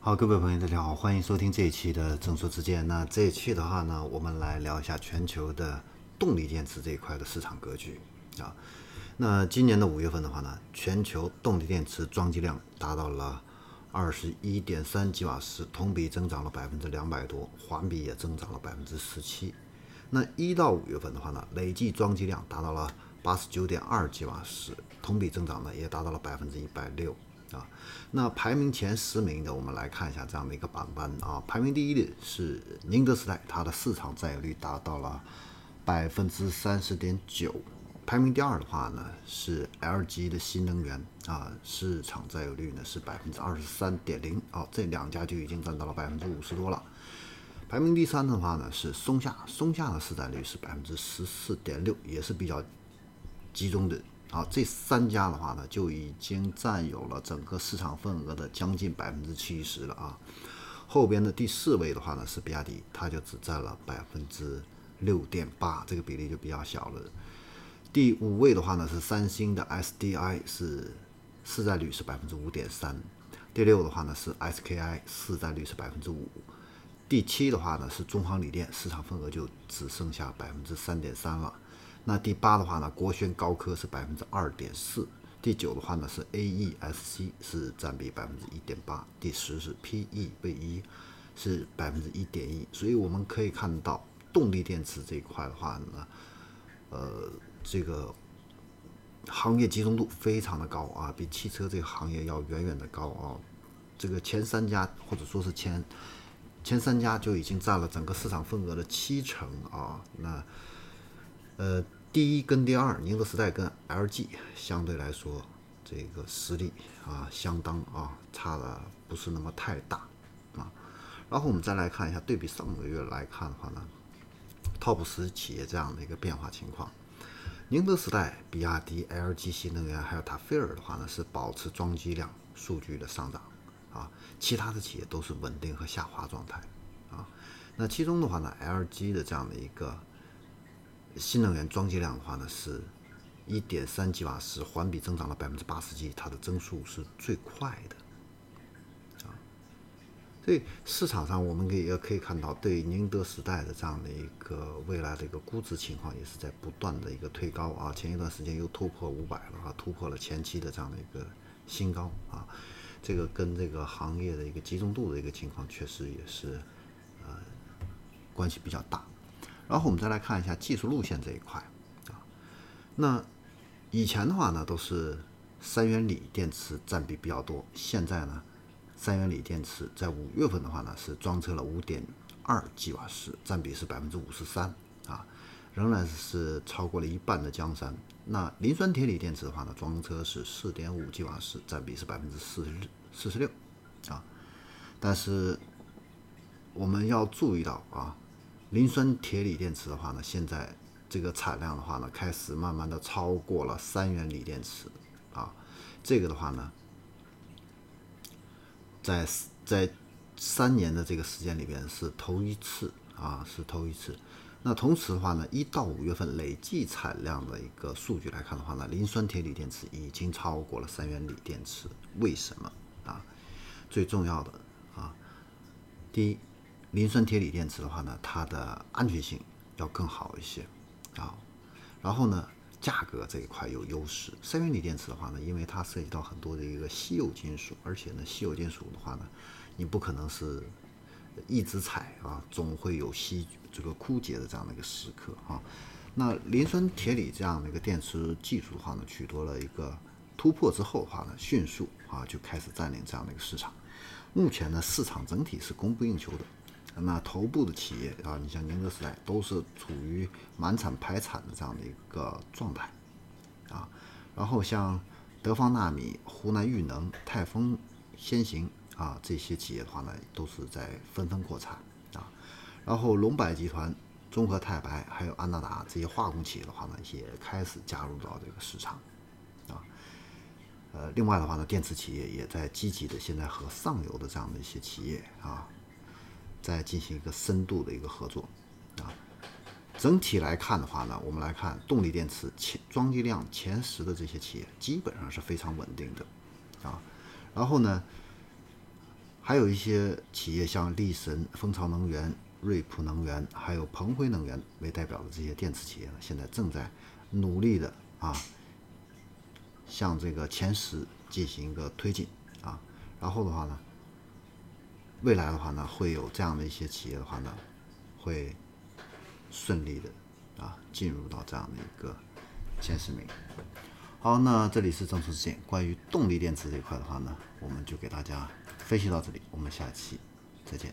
好，各位朋友，大家好，欢迎收听这一期的正说之见。那这一期的话呢，我们来聊一下全球的动力电池这一块的市场格局啊。那今年的五月份的话呢，全球动力电池装机量达到了二十一点三吉瓦时，同比增长了百分之两百多，环比也增长了百分之十七。那一到五月份的话呢，累计装机量达到了八十九点二吉瓦时，同比增长呢也达到了百分之一百六。啊，那排名前十名的，我们来看一下这样的一个榜单啊。排名第一的是宁德时代，它的市场占有率达到了百分之三十点九。排名第二的话呢是 LG 的新能源啊，市场占有率呢是百分之二十三点零。哦，这两家就已经占到了百分之五十多了。排名第三的话呢是松下，松下的市占率是百分之十四点六，也是比较集中的。啊，这三家的话呢，就已经占有了整个市场份额的将近百分之七十了啊。后边的第四位的话呢是比亚迪，它就只占了百分之六点八，这个比例就比较小了。第五位的话呢是三星的 SDI，是市占率是百分之五点三。第六的话呢是 SKI，市占率是百分之五。第七的话呢是中航锂电，市场份额就只剩下百分之三点三了。那第八的话呢，国轩高科是百分之二点四，第九的话呢是 AESC 是占比百分之一点八，第十是 PE 位一是百分之一点一，所以我们可以看到动力电池这一块的话呢，呃，这个行业集中度非常的高啊，比汽车这个行业要远远的高啊，这个前三家或者说是前前三家就已经占了整个市场份额的七成啊，那呃。第一跟第二，宁德时代跟 LG 相对来说，这个实力啊相当啊，差的不是那么太大啊。然后我们再来看一下，对比上个月来看的话呢，TOP 十企业这样的一个变化情况，宁德时代、比亚迪、LG 新能源还有塔菲尔的话呢，是保持装机量数据的上涨啊，其他的企业都是稳定和下滑状态啊。那其中的话呢，LG 的这样的一个。新能源装机量的话呢，是一点三吉瓦时，环比增长了百分之八十几，它的增速是最快的啊。所以市场上我们可以也可以看到，对宁德时代的这样的一个未来的一个估值情况，也是在不断的一个推高啊。前一段时间又突破五百了啊，突破了前期的这样的一个新高啊。这个跟这个行业的一个集中度的一个情况，确实也是呃关系比较大。然后我们再来看一下技术路线这一块啊，那以前的话呢都是三元锂电池占比比较多，现在呢三元锂电池在五月份的话呢是装车了五点二 g 瓦时，占比是百分之五十三啊，仍然是超过了一半的江山。那磷酸铁锂电池的话呢装车是四点五 g 瓦时，占比是百分之四十四十六啊，但是我们要注意到啊。磷酸铁锂电池的话呢，现在这个产量的话呢，开始慢慢的超过了三元锂电池，啊，这个的话呢，在在三年的这个时间里边是头一次啊，是头一次。那同时的话呢，一到五月份累计产量的一个数据来看的话呢，磷酸铁锂电池已经超过了三元锂电池。为什么啊？最重要的啊，第一。磷酸铁锂电池的话呢，它的安全性要更好一些啊。然后呢，价格这一块有优势。三元锂电池的话呢，因为它涉及到很多的一个稀有金属，而且呢，稀有金属的话呢，你不可能是一直采啊，总会有稀这个枯竭的这样的一个时刻啊。那磷酸铁锂这样的一个电池技术的话呢，取得了一个突破之后的话呢，迅速啊就开始占领这样的一个市场。目前呢，市场整体是供不应求的。那头部的企业啊，你像宁德时代都是处于满产排产的这样的一个状态啊。然后像德方纳米、湖南裕能、泰丰先行啊这些企业的话呢，都是在纷纷扩产啊。然后龙柏集团、中和太白还有安达达这些化工企业的话呢，也开始加入到这个市场啊。呃，另外的话呢，电池企业也在积极的现在和上游的这样的一些企业啊。再进行一个深度的一个合作，啊，整体来看的话呢，我们来看动力电池前装机量前十的这些企业，基本上是非常稳定的，啊，然后呢，还有一些企业像力神、蜂巢能源、瑞普能源，还有鹏辉能源为代表的这些电池企业呢，现在正在努力的啊，向这个前十进行一个推进啊。然后的话呢，未来的话呢，会有这样的一些企业的话呢，会顺利的啊进入到这样的一个前十名。好，那这里是正说之见，关于动力电池这一块的话呢，我们就给大家分析到这里，我们下期再见。